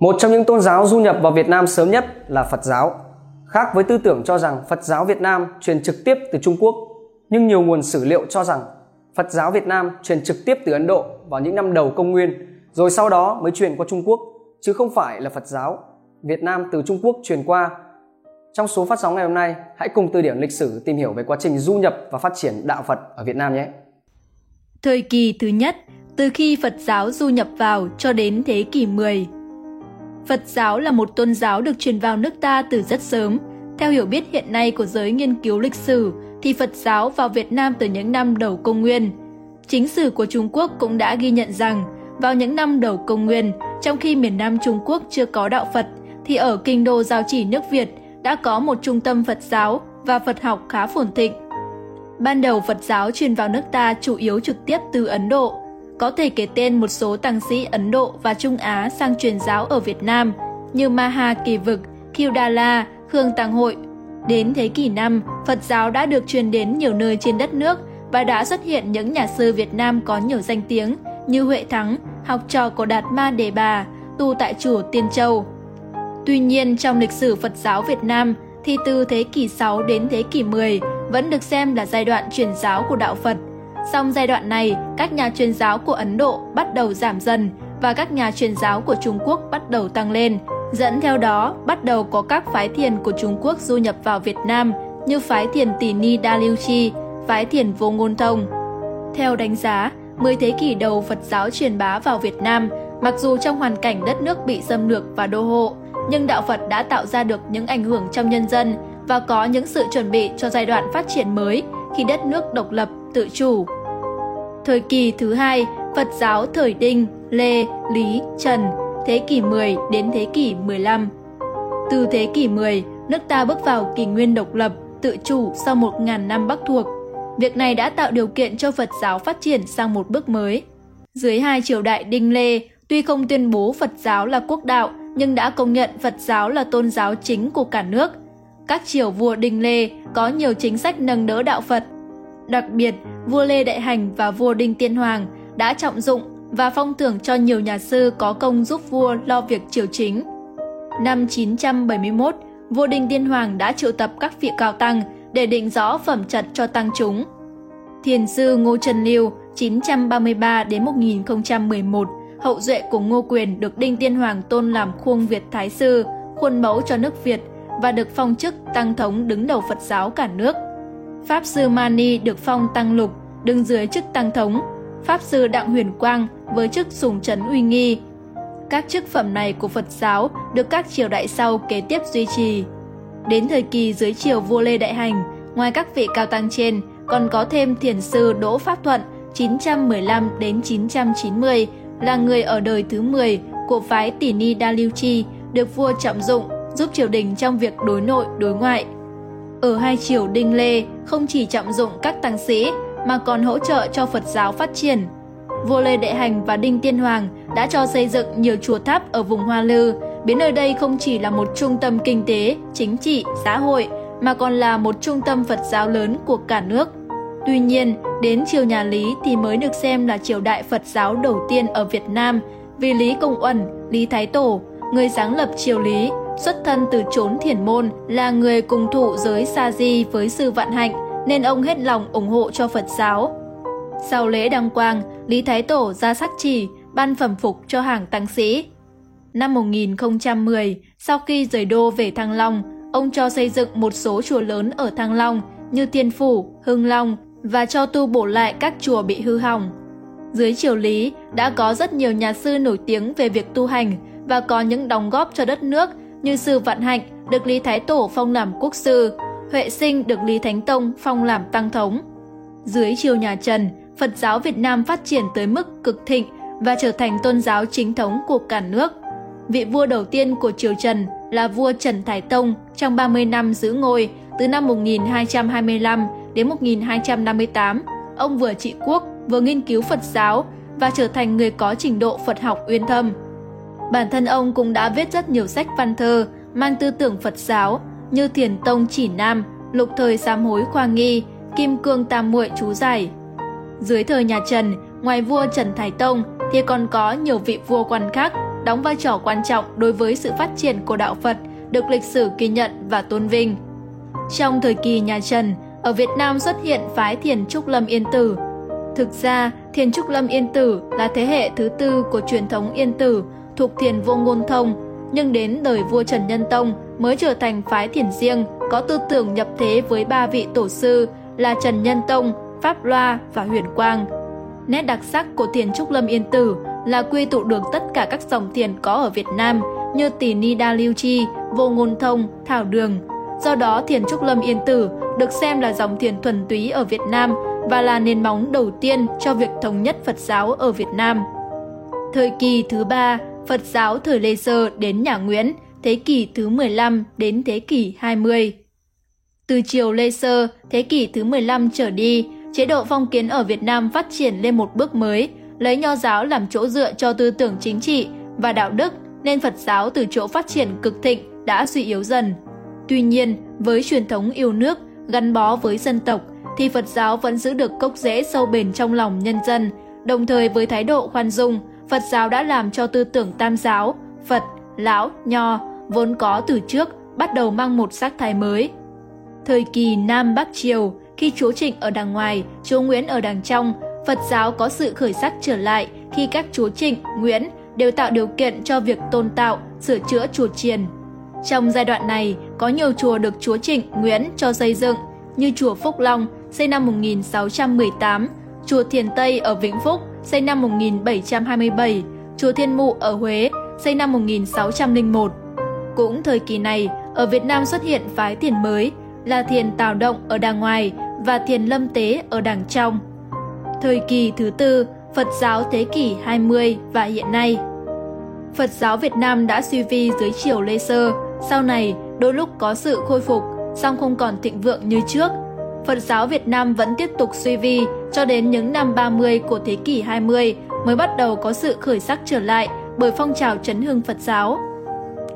Một trong những tôn giáo du nhập vào Việt Nam sớm nhất là Phật giáo. Khác với tư tưởng cho rằng Phật giáo Việt Nam truyền trực tiếp từ Trung Quốc, nhưng nhiều nguồn sử liệu cho rằng Phật giáo Việt Nam truyền trực tiếp từ Ấn Độ vào những năm đầu công nguyên, rồi sau đó mới truyền qua Trung Quốc, chứ không phải là Phật giáo Việt Nam từ Trung Quốc truyền qua. Trong số phát sóng ngày hôm nay, hãy cùng từ điển lịch sử tìm hiểu về quá trình du nhập và phát triển đạo Phật ở Việt Nam nhé. Thời kỳ thứ nhất, từ khi Phật giáo du nhập vào cho đến thế kỷ 10. Phật giáo là một tôn giáo được truyền vào nước ta từ rất sớm. Theo hiểu biết hiện nay của giới nghiên cứu lịch sử, thì Phật giáo vào Việt Nam từ những năm đầu công nguyên. Chính sử của Trung Quốc cũng đã ghi nhận rằng, vào những năm đầu công nguyên, trong khi miền Nam Trung Quốc chưa có đạo Phật, thì ở kinh đô giao chỉ nước Việt đã có một trung tâm Phật giáo và Phật học khá phồn thịnh. Ban đầu Phật giáo truyền vào nước ta chủ yếu trực tiếp từ Ấn Độ. Có thể kể tên một số tăng sĩ Ấn Độ và Trung Á sang truyền giáo ở Việt Nam như Maha Kỳ Vực, Kyudala, Khương Tăng Hội. Đến thế kỷ 5, Phật giáo đã được truyền đến nhiều nơi trên đất nước và đã xuất hiện những nhà sư Việt Nam có nhiều danh tiếng như Huệ Thắng, học trò của Đạt Ma Đề Bà, tu tại chùa Tiên Châu. Tuy nhiên, trong lịch sử Phật giáo Việt Nam, thì từ thế kỷ 6 đến thế kỷ 10 vẫn được xem là giai đoạn truyền giáo của đạo Phật. Song giai đoạn này, các nhà truyền giáo của Ấn Độ bắt đầu giảm dần và các nhà truyền giáo của Trung Quốc bắt đầu tăng lên. Dẫn theo đó, bắt đầu có các phái thiền của Trung Quốc du nhập vào Việt Nam như phái thiền Tỷ Ni Đa Lưu Chi, phái thiền Vô Ngôn Thông. Theo đánh giá, 10 thế kỷ đầu Phật giáo truyền bá vào Việt Nam, mặc dù trong hoàn cảnh đất nước bị xâm lược và đô hộ, nhưng đạo Phật đã tạo ra được những ảnh hưởng trong nhân dân và có những sự chuẩn bị cho giai đoạn phát triển mới khi đất nước độc lập, tự chủ. Thời kỳ thứ hai, Phật giáo thời Đinh, Lê, Lý, Trần, thế kỷ 10 đến thế kỷ 15. Từ thế kỷ 10, nước ta bước vào kỷ nguyên độc lập, tự chủ sau 1.000 năm Bắc thuộc. Việc này đã tạo điều kiện cho Phật giáo phát triển sang một bước mới. Dưới hai triều đại Đinh Lê, tuy không tuyên bố Phật giáo là quốc đạo, nhưng đã công nhận Phật giáo là tôn giáo chính của cả nước. Các triều vua Đinh Lê có nhiều chính sách nâng đỡ đạo Phật. Đặc biệt, vua Lê Đại Hành và vua Đinh Tiên Hoàng đã trọng dụng và phong thưởng cho nhiều nhà sư có công giúp vua lo việc triều chính. Năm 971, vua Đinh Tiên Hoàng đã triệu tập các vị cao tăng để định rõ phẩm chất cho tăng chúng. Thiền sư Ngô Trần Liêu 933 đến 1011 hậu duệ của Ngô Quyền được Đinh Tiên Hoàng tôn làm khuông Việt Thái Sư, khuôn mẫu cho nước Việt và được phong chức tăng thống đứng đầu Phật giáo cả nước. Pháp sư Mani được phong tăng lục, đứng dưới chức tăng thống. Pháp sư Đặng Huyền Quang với chức sùng trấn uy nghi. Các chức phẩm này của Phật giáo được các triều đại sau kế tiếp duy trì. Đến thời kỳ dưới triều vua Lê Đại Hành, ngoài các vị cao tăng trên, còn có thêm thiền sư Đỗ Pháp Thuận 915 đến 990 là người ở đời thứ 10 của phái Tỷ Ni Đa Lưu Chi, được vua trọng dụng giúp triều đình trong việc đối nội đối ngoại. Ở hai triều Đinh Lê không chỉ trọng dụng các tăng sĩ mà còn hỗ trợ cho Phật giáo phát triển. Vua Lê Đệ Hành và Đinh Tiên Hoàng đã cho xây dựng nhiều chùa tháp ở vùng Hoa Lư, biến nơi đây không chỉ là một trung tâm kinh tế, chính trị, xã hội mà còn là một trung tâm Phật giáo lớn của cả nước. Tuy nhiên, đến triều nhà Lý thì mới được xem là triều đại Phật giáo đầu tiên ở Việt Nam vì Lý Công Uẩn, Lý Thái Tổ, người sáng lập triều Lý, xuất thân từ chốn thiền môn, là người cùng thụ giới Sa Di với sư Vạn Hạnh nên ông hết lòng ủng hộ cho Phật giáo. Sau lễ đăng quang, Lý Thái Tổ ra sắc chỉ, ban phẩm phục cho hàng tăng sĩ. Năm 1010, sau khi rời đô về Thăng Long, ông cho xây dựng một số chùa lớn ở Thăng Long như Thiên Phủ, Hưng Long, và cho tu bổ lại các chùa bị hư hỏng. Dưới triều Lý đã có rất nhiều nhà sư nổi tiếng về việc tu hành và có những đóng góp cho đất nước như sư Vạn Hạnh được Lý Thái Tổ phong làm quốc sư, Huệ Sinh được Lý Thánh Tông phong làm tăng thống. Dưới triều nhà Trần, Phật giáo Việt Nam phát triển tới mức cực thịnh và trở thành tôn giáo chính thống của cả nước. Vị vua đầu tiên của triều Trần là vua Trần Thái Tông trong 30 năm giữ ngôi từ năm 1225 đến 1258, ông vừa trị quốc, vừa nghiên cứu Phật giáo và trở thành người có trình độ Phật học uyên thâm. Bản thân ông cũng đã viết rất nhiều sách văn thơ mang tư tưởng Phật giáo như Thiền Tông Chỉ Nam, Lục Thời Sám Hối Khoa Nghi, Kim Cương Tam Muội Chú Giải. Dưới thời nhà Trần, ngoài vua Trần Thái Tông thì còn có nhiều vị vua quan khác đóng vai trò quan trọng đối với sự phát triển của đạo Phật, được lịch sử ghi nhận và tôn vinh. Trong thời kỳ nhà Trần, ở Việt Nam xuất hiện phái Thiền Trúc Lâm Yên Tử. Thực ra, Thiền Trúc Lâm Yên Tử là thế hệ thứ tư của truyền thống Yên Tử thuộc Thiền Vô Ngôn Thông, nhưng đến đời vua Trần Nhân Tông mới trở thành phái thiền riêng có tư tưởng nhập thế với ba vị tổ sư là Trần Nhân Tông, Pháp Loa và Huyền Quang. Nét đặc sắc của thiền Trúc Lâm Yên Tử là quy tụ được tất cả các dòng thiền có ở Việt Nam như Tỳ Ni Đa Lưu Chi, Vô Ngôn Thông, Thảo Đường. Do đó, thiền Trúc Lâm Yên Tử được xem là dòng thiền thuần túy ở Việt Nam và là nền móng đầu tiên cho việc thống nhất Phật giáo ở Việt Nam. Thời kỳ thứ ba, Phật giáo thời Lê Sơ đến nhà Nguyễn, thế kỷ thứ 15 đến thế kỷ 20. Từ triều Lê Sơ, thế kỷ thứ 15 trở đi, chế độ phong kiến ở Việt Nam phát triển lên một bước mới, lấy nho giáo làm chỗ dựa cho tư tưởng chính trị và đạo đức, nên Phật giáo từ chỗ phát triển cực thịnh đã suy yếu dần. Tuy nhiên, với truyền thống yêu nước, gắn bó với dân tộc, thì Phật giáo vẫn giữ được cốc rễ sâu bền trong lòng nhân dân, đồng thời với thái độ khoan dung, Phật giáo đã làm cho tư tưởng tam giáo, Phật, Lão, Nho vốn có từ trước bắt đầu mang một sắc thái mới. Thời kỳ Nam Bắc Triều, khi chúa Trịnh ở đằng ngoài, chúa Nguyễn ở đằng trong, Phật giáo có sự khởi sắc trở lại khi các chúa Trịnh, Nguyễn đều tạo điều kiện cho việc tôn tạo, sửa chữa chùa chiền. Trong giai đoạn này, có nhiều chùa được chúa Trịnh, Nguyễn cho xây dựng, như chùa Phúc Long xây năm 1618, chùa Thiền Tây ở Vĩnh Phúc xây năm 1727, chùa Thiên Mụ ở Huế xây năm 1601. Cũng thời kỳ này, ở Việt Nam xuất hiện phái thiền mới là thiền Tào Động ở đàng ngoài và thiền Lâm Tế ở đàng trong. Thời kỳ thứ tư, Phật giáo thế kỷ 20 và hiện nay. Phật giáo Việt Nam đã suy vi dưới chiều Lê Sơ, sau này đôi lúc có sự khôi phục, song không còn thịnh vượng như trước. Phật giáo Việt Nam vẫn tiếp tục suy vi cho đến những năm 30 của thế kỷ 20 mới bắt đầu có sự khởi sắc trở lại bởi phong trào chấn hưng Phật giáo.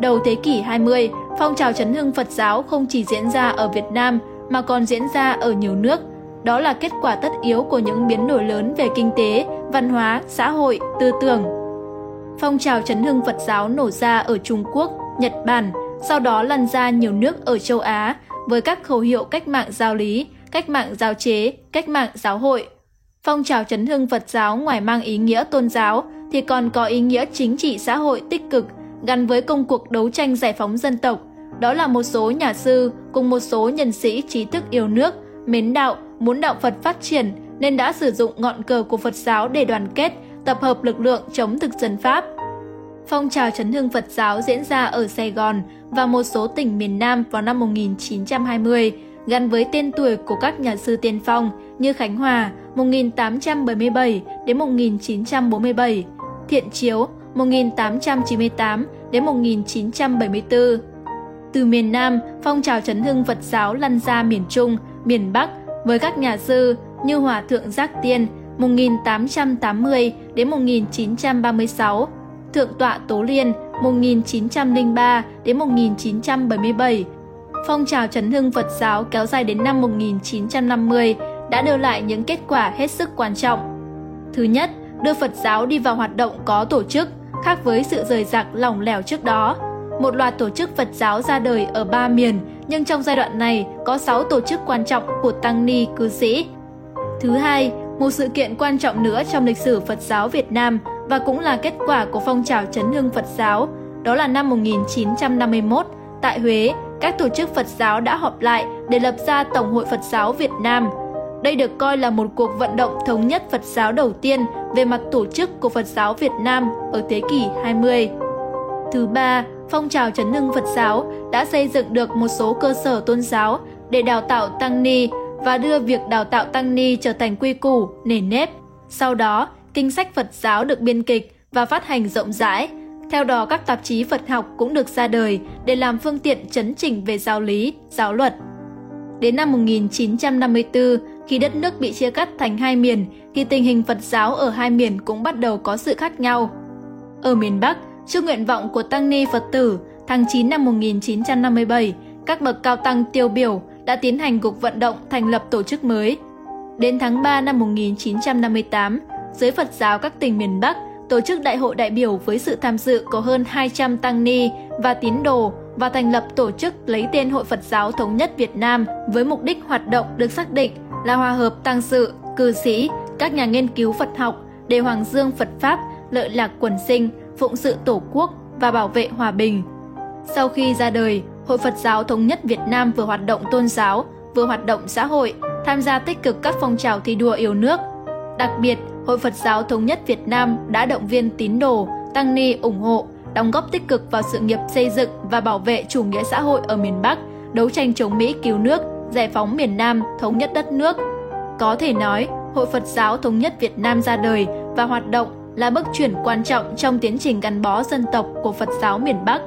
Đầu thế kỷ 20, phong trào chấn hưng Phật giáo không chỉ diễn ra ở Việt Nam mà còn diễn ra ở nhiều nước. Đó là kết quả tất yếu của những biến đổi lớn về kinh tế, văn hóa, xã hội, tư tưởng. Phong trào chấn hưng Phật giáo nổ ra ở Trung Quốc, Nhật Bản, sau đó lan ra nhiều nước ở châu Á với các khẩu hiệu cách mạng giáo lý, cách mạng giáo chế, cách mạng giáo hội. Phong trào chấn hưng Phật giáo ngoài mang ý nghĩa tôn giáo thì còn có ý nghĩa chính trị xã hội tích cực gắn với công cuộc đấu tranh giải phóng dân tộc. Đó là một số nhà sư cùng một số nhân sĩ trí thức yêu nước, mến đạo, muốn đạo Phật phát triển nên đã sử dụng ngọn cờ của Phật giáo để đoàn kết, tập hợp lực lượng chống thực dân Pháp. Phong trào chấn hưng Phật giáo diễn ra ở Sài Gòn và một số tỉnh miền Nam vào năm 1920, gắn với tên tuổi của các nhà sư tiên phong như Khánh Hòa 1877 đến 1947, Thiện Chiếu 1898 đến 1974. Từ miền Nam, phong trào chấn hưng Phật giáo lăn ra miền Trung, miền Bắc với các nhà sư như Hòa Thượng Giác Tiên 1880 đến 1936, Thượng tọa Tố Liên 1903 đến 1977. Phong trào chấn hưng Phật giáo kéo dài đến năm 1950 đã đưa lại những kết quả hết sức quan trọng. Thứ nhất, đưa Phật giáo đi vào hoạt động có tổ chức, khác với sự rời rạc lỏng lẻo trước đó. Một loạt tổ chức Phật giáo ra đời ở ba miền, nhưng trong giai đoạn này có 6 tổ chức quan trọng của tăng ni cư sĩ. Thứ hai, một sự kiện quan trọng nữa trong lịch sử Phật giáo Việt Nam và cũng là kết quả của phong trào chấn hưng Phật giáo, đó là năm 1951, tại Huế, các tổ chức Phật giáo đã họp lại để lập ra Tổng hội Phật giáo Việt Nam – đây được coi là một cuộc vận động thống nhất Phật giáo đầu tiên về mặt tổ chức của Phật giáo Việt Nam ở thế kỷ 20. Thứ ba, phong trào chấn hưng Phật giáo đã xây dựng được một số cơ sở tôn giáo để đào tạo tăng ni và đưa việc đào tạo tăng ni trở thành quy củ, nề nếp. Sau đó, kinh sách Phật giáo được biên kịch và phát hành rộng rãi. Theo đó, các tạp chí Phật học cũng được ra đời để làm phương tiện chấn chỉnh về giáo lý, giáo luật. Đến năm 1954, khi đất nước bị chia cắt thành hai miền, thì tình hình Phật giáo ở hai miền cũng bắt đầu có sự khác nhau. Ở miền Bắc, trước nguyện vọng của Tăng Ni Phật tử, tháng 9 năm 1957, các bậc cao tăng tiêu biểu đã tiến hành cuộc vận động thành lập tổ chức mới. Đến tháng 3 năm 1958, giới Phật giáo các tỉnh miền Bắc tổ chức đại hội đại biểu với sự tham dự có hơn 200 tăng ni và tín đồ và thành lập tổ chức lấy tên Hội Phật giáo Thống nhất Việt Nam với mục đích hoạt động được xác định là hòa hợp tăng sự, cư sĩ, các nhà nghiên cứu Phật học để hoàng dương Phật Pháp, lợi lạc quần sinh, phụng sự Tổ quốc và bảo vệ hòa bình. Sau khi ra đời, Hội Phật giáo Thống nhất Việt Nam vừa hoạt động tôn giáo, vừa hoạt động xã hội, tham gia tích cực các phong trào thi đua yêu nước. Đặc biệt, Hội Phật giáo Thống nhất Việt Nam đã động viên tín đồ, tăng ni ủng hộ, đóng góp tích cực vào sự nghiệp xây dựng và bảo vệ chủ nghĩa xã hội ở miền Bắc, đấu tranh chống Mỹ cứu nước, giải phóng miền Nam, thống nhất đất nước. Có thể nói, Hội Phật giáo Thống nhất Việt Nam ra đời và hoạt động là bước chuyển quan trọng trong tiến trình gắn bó dân tộc của Phật giáo miền Bắc.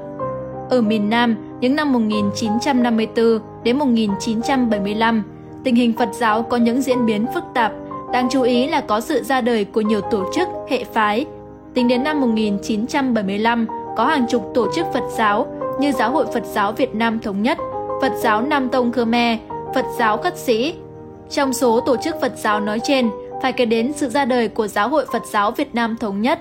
Ở miền Nam, những năm 1954 đến 1975, tình hình Phật giáo có những diễn biến phức tạp, đáng chú ý là có sự ra đời của nhiều tổ chức, hệ phái. Tính đến năm 1975, có hàng chục tổ chức Phật giáo như Giáo hội Phật giáo Việt Nam Thống nhất, Phật giáo Nam Tông Khmer, Phật giáo Khất Sĩ. Trong số tổ chức Phật giáo nói trên, phải kể đến sự ra đời của Giáo hội Phật giáo Việt Nam Thống nhất.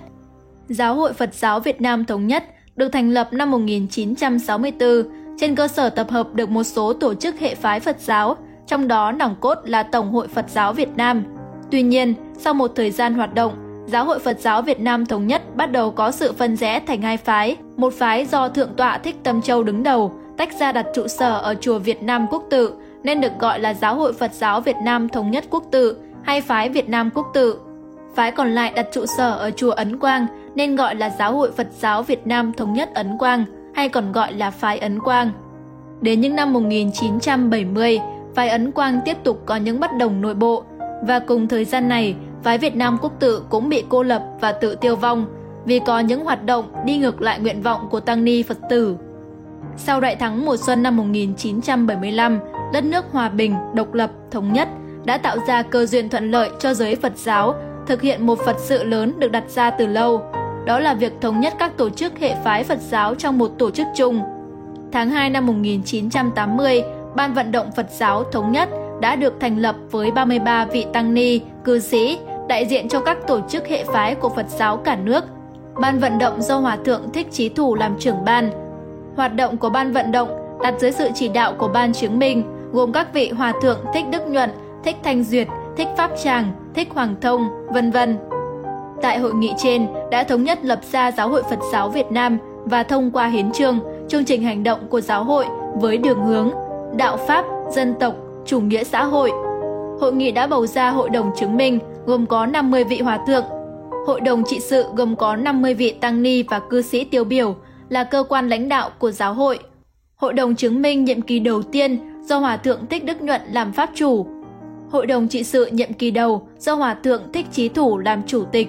Giáo hội Phật giáo Việt Nam Thống nhất được thành lập năm 1964 trên cơ sở tập hợp được một số tổ chức hệ phái Phật giáo, trong đó nòng cốt là Tổng hội Phật giáo Việt Nam. Tuy nhiên, sau một thời gian hoạt động, Giáo hội Phật giáo Việt Nam Thống nhất bắt đầu có sự phân rẽ thành hai phái. Một phái do Thượng tọa Thích Tâm Châu đứng đầu, tách ra đặt trụ sở ở chùa Việt Nam Quốc Tự, nên được gọi là Giáo hội Phật giáo Việt Nam Thống nhất Quốc Tự hay phái Việt Nam Quốc Tự. Phái còn lại đặt trụ sở ở chùa Ấn Quang nên gọi là Giáo hội Phật giáo Việt Nam Thống nhất Ấn Quang hay còn gọi là phái Ấn Quang. Đến những năm 1970, phái Ấn Quang tiếp tục có những bất đồng nội bộ và cùng thời gian này, phái Việt Nam Quốc tự cũng bị cô lập và tự tiêu vong vì có những hoạt động đi ngược lại nguyện vọng của tăng ni Phật tử. Sau đại thắng mùa xuân năm 1975, đất nước hòa bình, độc lập, thống nhất đã tạo ra cơ duyên thuận lợi cho giới Phật giáo thực hiện một Phật sự lớn được đặt ra từ lâu. Đó là việc thống nhất các tổ chức hệ phái Phật giáo trong một tổ chức chung. Tháng 2 năm 1980, Ban vận động Phật giáo Thống nhất đã được thành lập với 33 vị tăng ni, cư sĩ, đại diện cho các tổ chức hệ phái của Phật giáo cả nước. Ban vận động do Hòa Thượng Thích trí Thủ làm trưởng ban. Hoạt động của ban vận động đặt dưới sự chỉ đạo của ban chứng minh, gồm các vị Hòa Thượng Thích Đức Nhuận, Thích Thanh Duyệt, Thích Pháp Tràng, Thích Hoàng Thông, vân vân. Tại hội nghị trên đã thống nhất lập ra Giáo hội Phật giáo Việt Nam và thông qua hiến trương, chương trình hành động của giáo hội với đường hướng đạo pháp, dân tộc, chủ nghĩa xã hội. Hội nghị đã bầu ra hội đồng chứng minh gồm có 50 vị hòa thượng, hội đồng trị sự gồm có 50 vị tăng ni và cư sĩ tiêu biểu là cơ quan lãnh đạo của giáo hội. Hội đồng chứng minh nhiệm kỳ đầu tiên do Hòa thượng Thích Đức Nhuận làm pháp chủ. Hội đồng trị sự nhiệm kỳ đầu do Hòa thượng Thích Chí Thủ làm chủ tịch.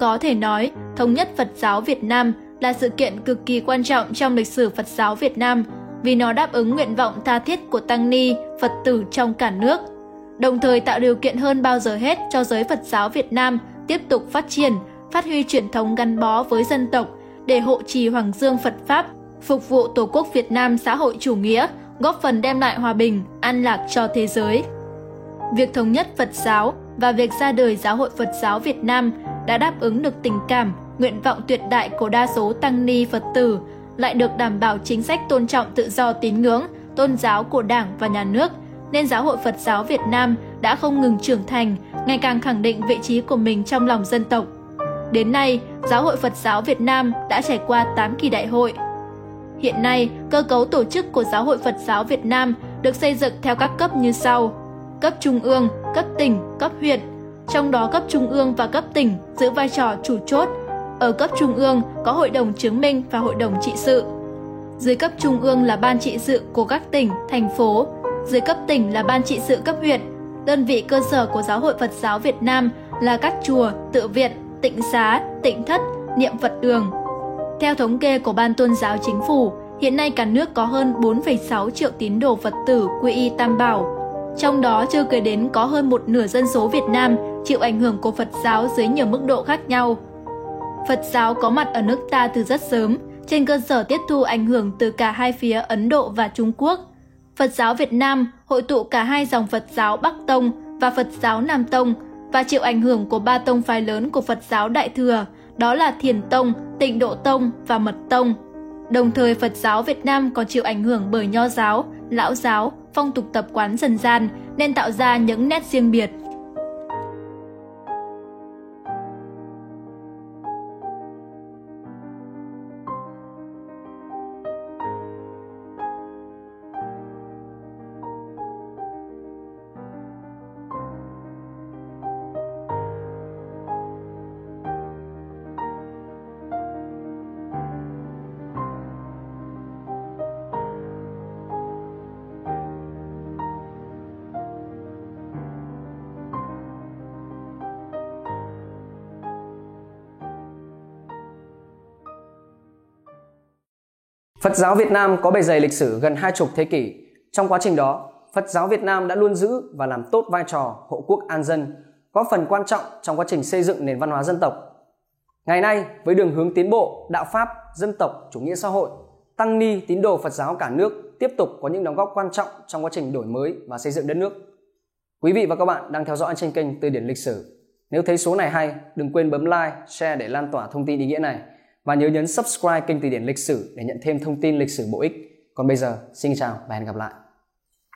Có thể nói, thống nhất Phật giáo Việt Nam là sự kiện cực kỳ quan trọng trong lịch sử Phật giáo Việt Nam vì nó đáp ứng nguyện vọng tha thiết của tăng ni, Phật tử trong cả nước, đồng thời tạo điều kiện hơn bao giờ hết cho giới Phật giáo Việt Nam tiếp tục phát triển, phát huy truyền thống gắn bó với dân tộc để hộ trì Hoàng Dương Phật Pháp, phục vụ Tổ quốc Việt Nam xã hội chủ nghĩa, góp phần đem lại hòa bình, an lạc cho thế giới. Việc thống nhất Phật giáo và việc ra đời Giáo hội Phật giáo Việt Nam đã đáp ứng được tình cảm, nguyện vọng tuyệt đại của đa số tăng ni Phật tử lại được đảm bảo chính sách tôn trọng tự do tín ngưỡng, tôn giáo của Đảng và Nhà nước, nên Giáo hội Phật giáo Việt Nam đã không ngừng trưởng thành, ngày càng khẳng định vị trí của mình trong lòng dân tộc. Đến nay, Giáo hội Phật giáo Việt Nam đã trải qua 8 kỳ đại hội. Hiện nay, cơ cấu tổ chức của Giáo hội Phật giáo Việt Nam được xây dựng theo các cấp như sau: cấp trung ương, cấp tỉnh, cấp huyện. Trong đó cấp trung ương và cấp tỉnh giữ vai trò chủ chốt, ở cấp trung ương có hội đồng chứng minh và hội đồng trị sự. Dưới cấp trung ương là ban trị sự của các tỉnh, thành phố. Dưới cấp tỉnh là ban trị sự cấp huyện. Đơn vị cơ sở của Giáo hội Phật giáo Việt Nam là các chùa, tự viện, tịnh xá, tịnh thất, niệm Phật đường. Theo thống kê của Ban Tôn giáo Chính phủ, hiện nay cả nước có hơn 4,6 triệu tín đồ Phật tử quy y Tam Bảo. Trong đó chưa kể đến có hơn một nửa dân số Việt Nam chịu ảnh hưởng của Phật giáo dưới nhiều mức độ khác nhau. Phật giáo có mặt ở nước ta từ rất sớm, trên cơ sở tiếp thu ảnh hưởng từ cả hai phía Ấn Độ và Trung Quốc. Phật giáo Việt Nam hội tụ cả hai dòng Phật giáo Bắc Tông và Phật giáo Nam Tông và chịu ảnh hưởng của ba tông phái lớn của Phật giáo Đại Thừa đó là Thiền Tông, Tịnh Độ Tông và Mật Tông. Đồng thời Phật giáo Việt Nam còn chịu ảnh hưởng bởi Nho giáo, Lão giáo, phong tục tập quán dân gian nên tạo ra những nét riêng biệt. Phật giáo Việt Nam có bề dày lịch sử gần hai chục thế kỷ. Trong quá trình đó, Phật giáo Việt Nam đã luôn giữ và làm tốt vai trò hộ quốc an dân, có phần quan trọng trong quá trình xây dựng nền văn hóa dân tộc. Ngày nay, với đường hướng tiến bộ, đạo Pháp, dân tộc, chủ nghĩa xã hội, tăng ni tín đồ Phật giáo cả nước tiếp tục có những đóng góp quan trọng trong quá trình đổi mới và xây dựng đất nước. Quý vị và các bạn đang theo dõi trên kênh Từ điển lịch sử. Nếu thấy số này hay, đừng quên bấm like, share để lan tỏa thông tin ý nghĩa này và nhớ nhấn subscribe kênh Từ điển lịch sử để nhận thêm thông tin lịch sử bổ ích. Còn bây giờ, xin chào và hẹn gặp lại.